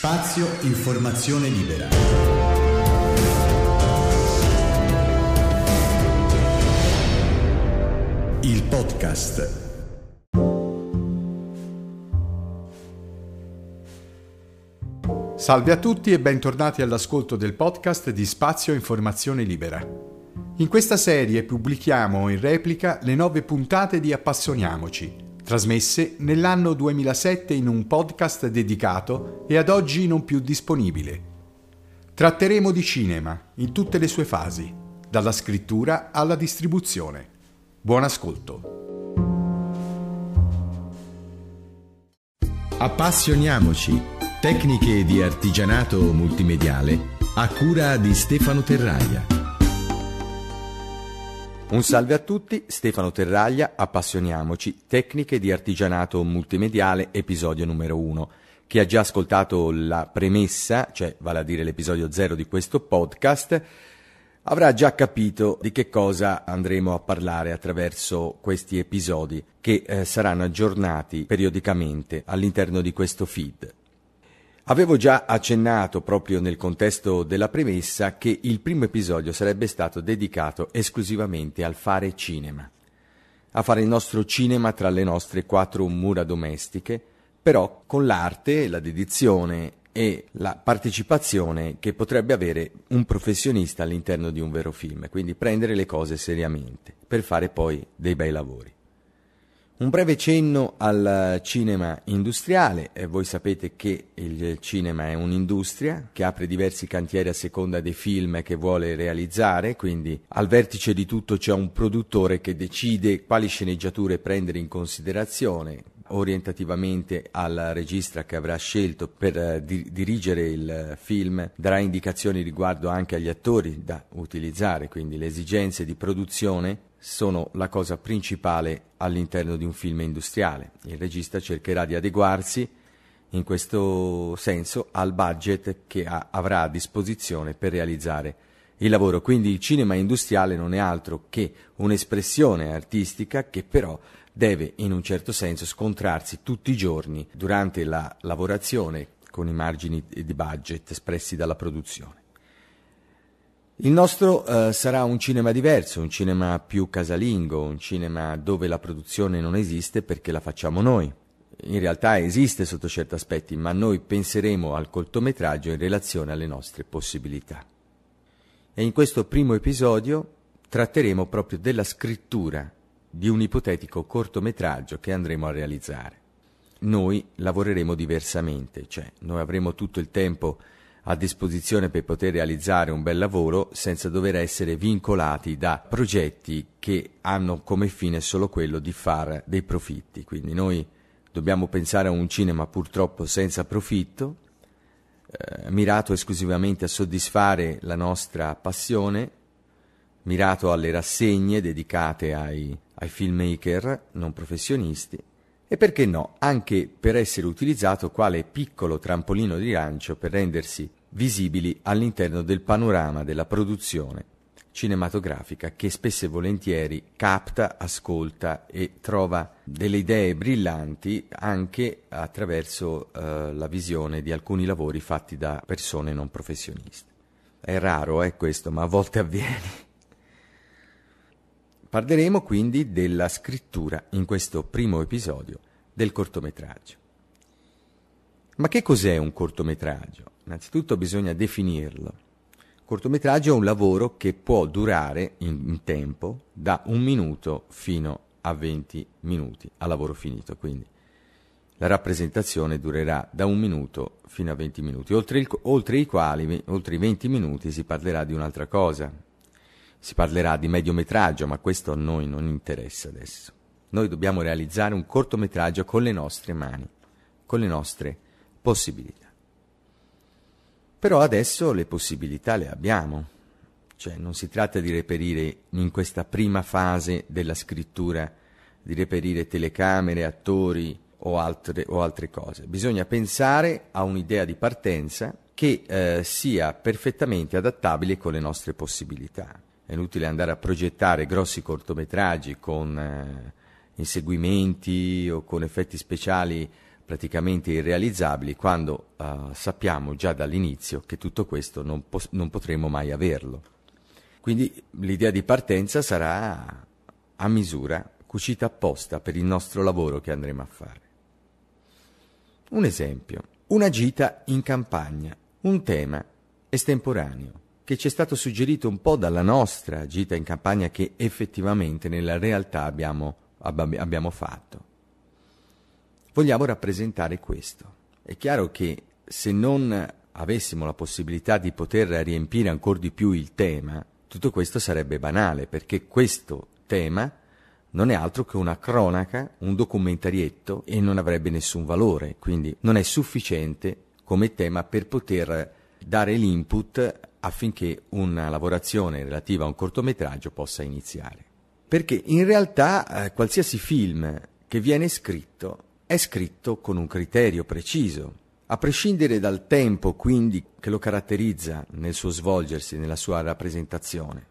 Spazio Informazione Libera. Il podcast. Salve a tutti e bentornati all'ascolto del podcast di Spazio Informazione Libera. In questa serie pubblichiamo in replica le nove puntate di Appassioniamoci, trasmesse nell'anno 2007 in un podcast dedicato e ad oggi non più disponibile. Tratteremo di cinema in tutte le sue fasi, dalla scrittura alla distribuzione. Buon ascolto. Appassioniamoci. Tecniche di artigianato multimediale a cura di Stefano Terraia. Un salve a tutti, Stefano Terraglia, appassioniamoci, tecniche di artigianato multimediale, episodio numero 1. Chi ha già ascoltato la premessa, cioè vale a dire l'episodio 0 di questo podcast, avrà già capito di che cosa andremo a parlare attraverso questi episodi che eh, saranno aggiornati periodicamente all'interno di questo feed. Avevo già accennato proprio nel contesto della premessa che il primo episodio sarebbe stato dedicato esclusivamente al fare cinema, a fare il nostro cinema tra le nostre quattro mura domestiche, però con l'arte, la dedizione e la partecipazione che potrebbe avere un professionista all'interno di un vero film, quindi prendere le cose seriamente per fare poi dei bei lavori. Un breve cenno al cinema industriale, eh, voi sapete che il cinema è un'industria che apre diversi cantieri a seconda dei film che vuole realizzare, quindi al vertice di tutto c'è un produttore che decide quali sceneggiature prendere in considerazione, orientativamente al regista che avrà scelto per eh, di- dirigere il film, darà indicazioni riguardo anche agli attori da utilizzare, quindi le esigenze di produzione sono la cosa principale all'interno di un film industriale. Il regista cercherà di adeguarsi in questo senso al budget che ha, avrà a disposizione per realizzare il lavoro. Quindi il cinema industriale non è altro che un'espressione artistica che però deve in un certo senso scontrarsi tutti i giorni durante la lavorazione con i margini di budget espressi dalla produzione. Il nostro eh, sarà un cinema diverso, un cinema più casalingo, un cinema dove la produzione non esiste perché la facciamo noi. In realtà esiste sotto certi aspetti, ma noi penseremo al cortometraggio in relazione alle nostre possibilità. E in questo primo episodio tratteremo proprio della scrittura di un ipotetico cortometraggio che andremo a realizzare. Noi lavoreremo diversamente, cioè noi avremo tutto il tempo a disposizione per poter realizzare un bel lavoro senza dover essere vincolati da progetti che hanno come fine solo quello di fare dei profitti. Quindi noi dobbiamo pensare a un cinema purtroppo senza profitto, eh, mirato esclusivamente a soddisfare la nostra passione, mirato alle rassegne dedicate ai, ai filmmaker non professionisti e perché no, anche per essere utilizzato quale piccolo trampolino di lancio per rendersi visibili all'interno del panorama della produzione cinematografica che spesso e volentieri capta, ascolta e trova delle idee brillanti anche attraverso eh, la visione di alcuni lavori fatti da persone non professioniste. È raro, eh, questo, ma a volte avviene. Parleremo quindi della scrittura in questo primo episodio del cortometraggio. Ma che cos'è un cortometraggio? Innanzitutto bisogna definirlo. Cortometraggio è un lavoro che può durare in, tempo da un minuto fino a 20 minuti a lavoro finito, quindi la rappresentazione durerà da un minuto fino a 20 minuti, oltre, il, oltre, i quali, oltre i 20 minuti, si parlerà di un'altra cosa. Si parlerà di mediometraggio, ma questo a noi non interessa adesso. Noi dobbiamo realizzare un cortometraggio con le nostre mani, con le nostre possibilità. Però adesso le possibilità le abbiamo, cioè non si tratta di reperire in questa prima fase della scrittura, di reperire telecamere, attori o altre, o altre cose, bisogna pensare a un'idea di partenza che eh, sia perfettamente adattabile con le nostre possibilità. È inutile andare a progettare grossi cortometraggi con eh, inseguimenti o con effetti speciali praticamente irrealizzabili quando uh, sappiamo già dall'inizio che tutto questo non, po- non potremo mai averlo. Quindi l'idea di partenza sarà a misura, cucita apposta per il nostro lavoro che andremo a fare. Un esempio, una gita in campagna, un tema estemporaneo che ci è stato suggerito un po' dalla nostra gita in campagna che effettivamente nella realtà abbiamo, abbiamo fatto vogliamo rappresentare questo. È chiaro che se non avessimo la possibilità di poter riempire ancora di più il tema, tutto questo sarebbe banale, perché questo tema non è altro che una cronaca, un documentarietto e non avrebbe nessun valore, quindi non è sufficiente come tema per poter dare l'input affinché una lavorazione relativa a un cortometraggio possa iniziare. Perché in realtà eh, qualsiasi film che viene scritto è scritto con un criterio preciso, a prescindere dal tempo quindi che lo caratterizza nel suo svolgersi, nella sua rappresentazione.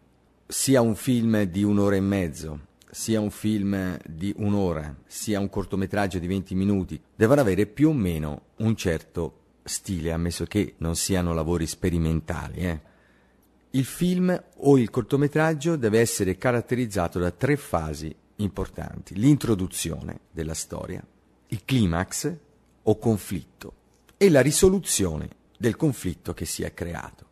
Sia un film di un'ora e mezzo, sia un film di un'ora, sia un cortometraggio di 20 minuti, devono avere più o meno un certo stile, ammesso che non siano lavori sperimentali. Eh. Il film o il cortometraggio deve essere caratterizzato da tre fasi importanti. L'introduzione della storia, il climax o conflitto e la risoluzione del conflitto che si è creato.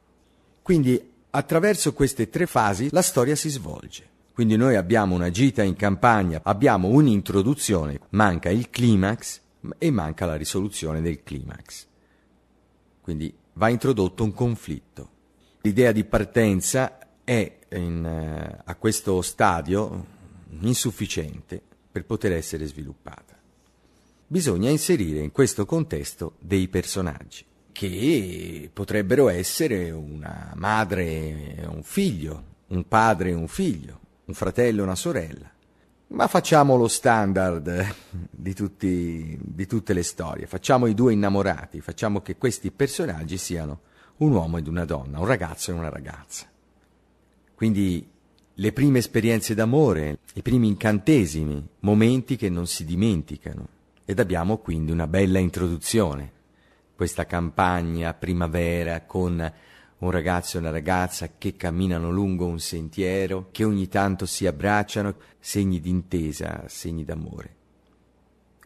Quindi attraverso queste tre fasi la storia si svolge. Quindi noi abbiamo una gita in campagna, abbiamo un'introduzione, manca il climax e manca la risoluzione del climax. Quindi va introdotto un conflitto. L'idea di partenza è in, uh, a questo stadio insufficiente per poter essere sviluppata bisogna inserire in questo contesto dei personaggi che potrebbero essere una madre e un figlio, un padre e un figlio, un fratello e una sorella. Ma facciamo lo standard di, tutti, di tutte le storie, facciamo i due innamorati, facciamo che questi personaggi siano un uomo ed una donna, un ragazzo e una ragazza. Quindi le prime esperienze d'amore, i primi incantesimi, momenti che non si dimenticano ed abbiamo quindi una bella introduzione. Questa campagna primavera con un ragazzo e una ragazza che camminano lungo un sentiero, che ogni tanto si abbracciano, segni d'intesa, segni d'amore.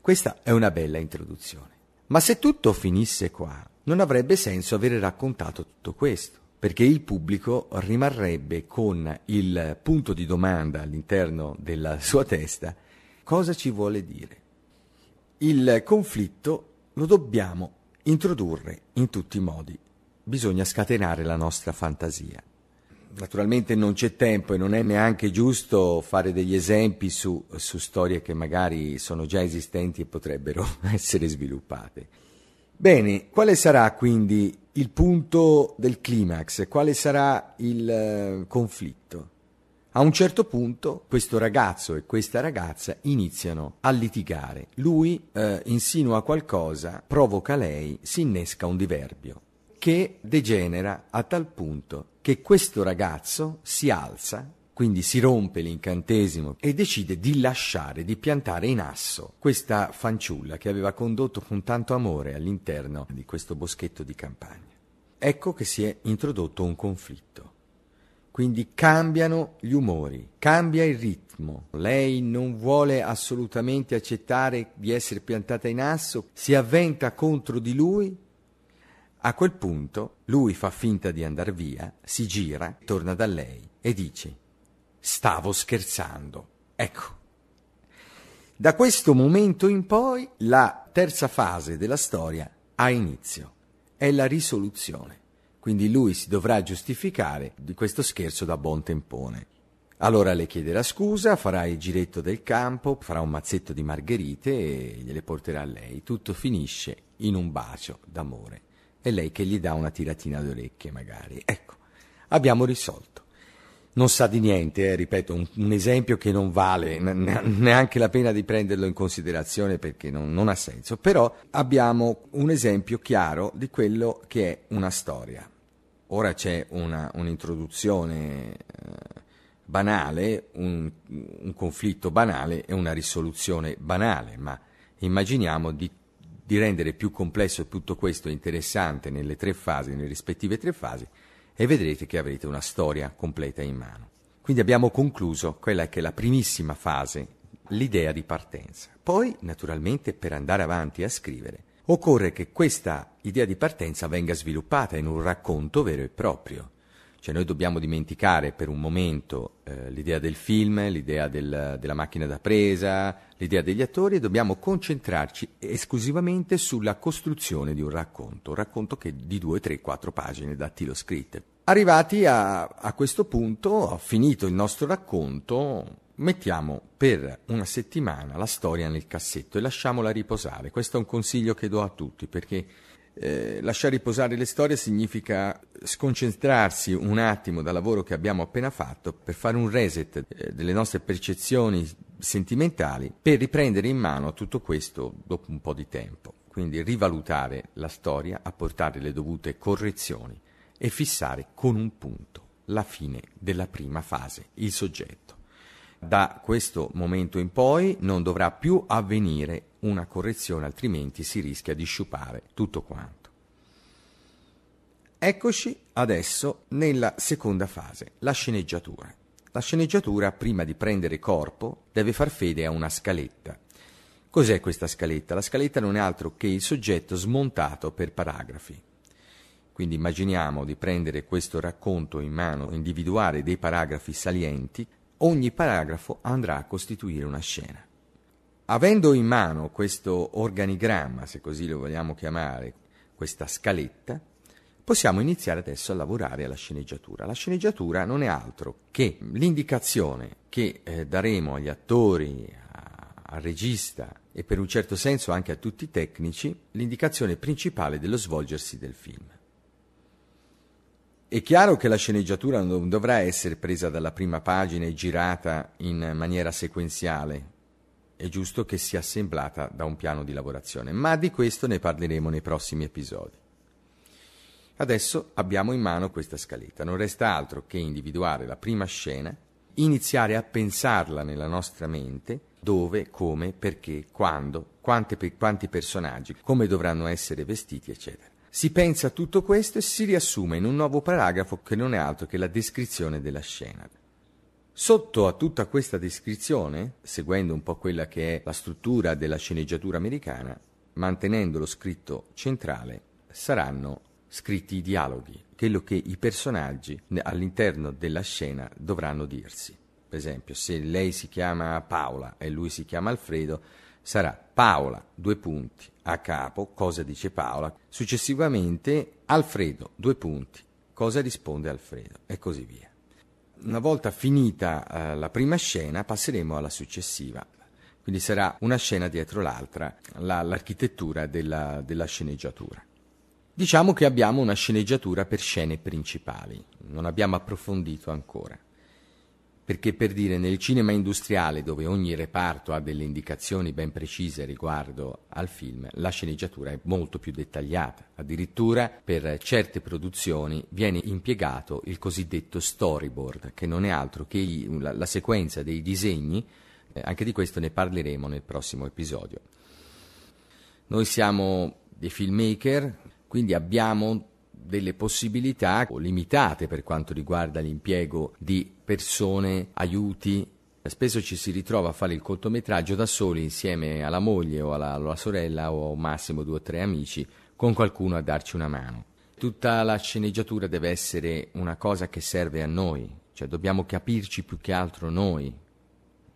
Questa è una bella introduzione. Ma se tutto finisse qua, non avrebbe senso avere raccontato tutto questo, perché il pubblico rimarrebbe con il punto di domanda all'interno della sua testa cosa ci vuole dire. Il conflitto lo dobbiamo introdurre in tutti i modi. Bisogna scatenare la nostra fantasia. Naturalmente non c'è tempo e non è neanche giusto fare degli esempi su, su storie che magari sono già esistenti e potrebbero essere sviluppate. Bene, quale sarà quindi il punto del climax? Quale sarà il uh, conflitto? A un certo punto questo ragazzo e questa ragazza iniziano a litigare. Lui eh, insinua qualcosa, provoca lei, si innesca un diverbio che degenera a tal punto che questo ragazzo si alza, quindi si rompe l'incantesimo e decide di lasciare, di piantare in asso questa fanciulla che aveva condotto con tanto amore all'interno di questo boschetto di campagna. Ecco che si è introdotto un conflitto. Quindi cambiano gli umori, cambia il ritmo. Lei non vuole assolutamente accettare di essere piantata in asso, si avventa contro di lui. A quel punto lui fa finta di andare via, si gira, torna da lei e dice Stavo scherzando. Ecco. Da questo momento in poi la terza fase della storia ha inizio. È la risoluzione. Quindi lui si dovrà giustificare di questo scherzo da buon tempone. Allora le chiederà scusa, farà il giretto del campo, farà un mazzetto di margherite e gliele porterà a lei. Tutto finisce in un bacio d'amore. E lei che gli dà una tiratina d'orecchie magari. Ecco, abbiamo risolto. Non sa di niente, eh, ripeto, un, un, esempio che non vale neanche la pena di prenderlo in considerazione perché non, non ha senso, però abbiamo un esempio chiaro di quello che è una storia. Ora c'è una, un'introduzione eh, banale, un, un, conflitto banale e una risoluzione banale, ma immaginiamo di, di rendere più complesso tutto questo interessante nelle tre fasi, nelle rispettive tre fasi, e vedrete che avrete una storia completa in mano. Quindi abbiamo concluso quella che è la primissima fase, l'idea di partenza. Poi, naturalmente, per andare avanti a scrivere, occorre che questa idea di partenza venga sviluppata in un racconto vero e proprio. Cioè noi dobbiamo dimenticare per un momento eh, l'idea del film, l'idea del, della macchina da presa, l'idea degli attori e dobbiamo concentrarci esclusivamente sulla costruzione di un racconto, un racconto che di due, tre, quattro pagine dattilo scritte. Arrivati a, a questo punto, finito il nostro racconto, mettiamo per una settimana la storia nel cassetto e lasciamola riposare. Questo è un consiglio che do a tutti perché eh, lasciare riposare le storie significa sconcentrarsi un attimo dal lavoro che abbiamo appena fatto per fare un reset eh, delle nostre percezioni sentimentali per riprendere in mano tutto questo dopo un po' di tempo. Quindi rivalutare la storia, apportare le dovute correzioni e fissare con un punto la fine della prima fase, il soggetto. Da questo momento in poi non dovrà più avvenire una correzione, altrimenti si rischia di sciupare tutto quanto. Eccoci adesso nella seconda fase, la sceneggiatura. La sceneggiatura, prima di prendere corpo, deve far fede a una scaletta. Cos'è questa scaletta? La scaletta non è altro che il soggetto smontato per paragrafi. Quindi immaginiamo di prendere questo racconto in mano, individuare dei paragrafi salienti, ogni paragrafo andrà a costituire una scena. Avendo in mano questo organigramma, se così lo vogliamo chiamare, questa scaletta, possiamo iniziare adesso a lavorare alla sceneggiatura. La sceneggiatura non è altro che l'indicazione che eh, daremo agli attori, al regista e per un certo senso anche a tutti i tecnici, l'indicazione principale dello svolgersi del film. È chiaro che la sceneggiatura non dovrà essere presa dalla prima pagina e girata in maniera sequenziale, è giusto che sia assemblata da un piano di lavorazione, ma di questo ne parleremo nei prossimi episodi. Adesso abbiamo in mano questa scaletta, non resta altro che individuare la prima scena, iniziare a pensarla nella nostra mente, dove, come, perché, quando, quante, quanti personaggi, come dovranno essere vestiti, eccetera. Si pensa a tutto questo e si riassume in un nuovo paragrafo che non è altro che la descrizione della scena. Sotto a tutta questa descrizione, seguendo un po' quella che è la struttura della sceneggiatura americana, mantenendo lo scritto centrale, saranno scritti i dialoghi, quello che i personaggi all'interno della scena dovranno dirsi. Per esempio, se lei si chiama Paola e lui si chiama Alfredo, sarà Paola, due punti, a capo, cosa dice Paola, successivamente Alfredo, due punti, cosa risponde Alfredo, e così via una volta finita eh, la prima scena passeremo alla successiva. Quindi sarà una scena dietro l'altra, la, l'architettura della, della sceneggiatura. Diciamo che abbiamo una sceneggiatura per scene principali, non abbiamo approfondito ancora perché per dire nel cinema industriale dove ogni reparto ha delle indicazioni ben precise riguardo al film, la sceneggiatura è molto più dettagliata. Addirittura per certe produzioni viene impiegato il cosiddetto storyboard, che non è altro che la, la sequenza dei disegni, eh, anche di questo ne parleremo nel prossimo episodio. Noi siamo dei filmmaker, quindi abbiamo delle possibilità limitate per quanto riguarda l'impiego di persone, aiuti. Spesso ci si ritrova a fare il cortometraggio da soli insieme alla moglie o alla, alla sorella o massimo due o tre amici con qualcuno a darci una mano. Tutta la sceneggiatura deve essere una cosa che serve a noi, cioè dobbiamo capirci più che altro noi,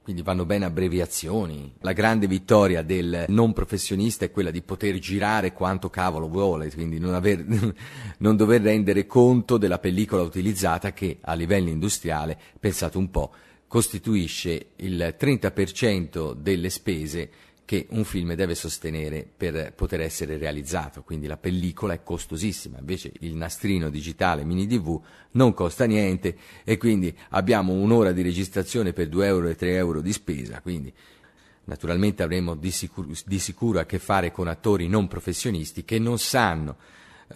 quindi vanno bene abbreviazioni. La grande vittoria del non professionista è quella di poter girare quanto cavolo vuole, quindi non, aver, non dover rendere conto della pellicola utilizzata che a livello industriale, pensate un po', costituisce il 30% delle spese che un film deve sostenere per poter essere realizzato, quindi la pellicola è costosissima, invece il nastrino digitale mini DV non costa niente e quindi abbiamo un'ora di registrazione per 2 euro e 3 euro di spesa, quindi naturalmente avremo di sicuro, di sicuro a che fare con attori non professionisti che non sanno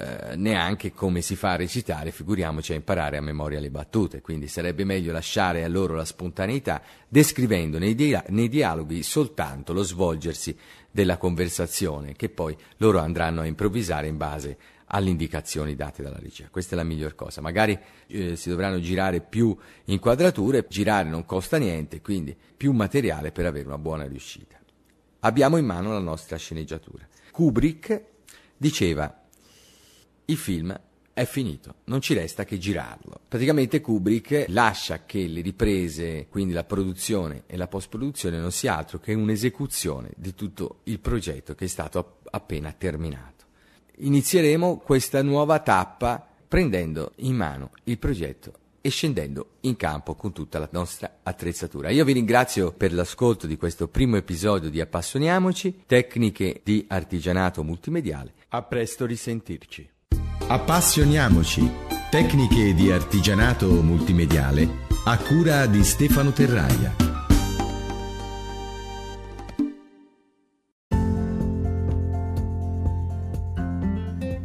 eh, neanche come si fa a recitare, figuriamoci a imparare a memoria le battute, quindi sarebbe meglio lasciare a loro la spontaneità, descrivendo nei, dia- nei dialoghi soltanto lo svolgersi della conversazione, che poi loro andranno a improvvisare in base alle indicazioni date dalla regia. Questa è la miglior cosa. Magari eh, si dovranno girare più inquadrature, girare non costa niente, quindi più materiale per avere una buona riuscita. Abbiamo in mano la nostra sceneggiatura. Kubrick diceva il film è finito, non ci resta che girarlo. Praticamente Kubrick lascia che le riprese, quindi la produzione e la post-produzione non sia altro che un'esecuzione di tutto il progetto che è stato appena terminato. Inizieremo questa nuova tappa prendendo in mano il progetto e scendendo in campo con tutta la nostra attrezzatura. Io vi ringrazio per l'ascolto di questo primo episodio di Appassioniamoci, tecniche di artigianato multimediale. A presto risentirci. Appassioniamoci. Tecniche di artigianato multimediale a cura di Stefano Terraia.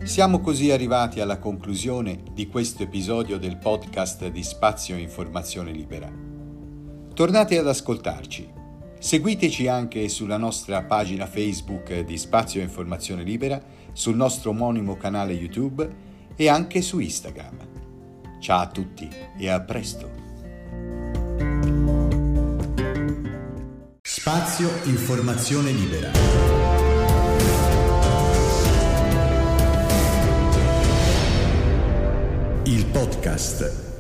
Siamo così arrivati alla conclusione di questo episodio del podcast di Spazio Informazione Libera. Tornate ad ascoltarci. Seguiteci anche sulla nostra pagina Facebook di Spazio Informazione Libera sul nostro omonimo canale YouTube e anche su Instagram. Ciao a tutti e a presto! Spazio Informazione Libera. Il podcast